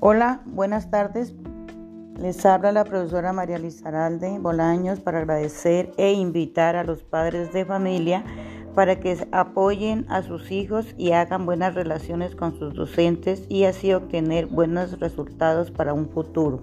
Hola, buenas tardes. Les habla la profesora María Lizaralde Bolaños para agradecer e invitar a los padres de familia para que apoyen a sus hijos y hagan buenas relaciones con sus docentes y así obtener buenos resultados para un futuro.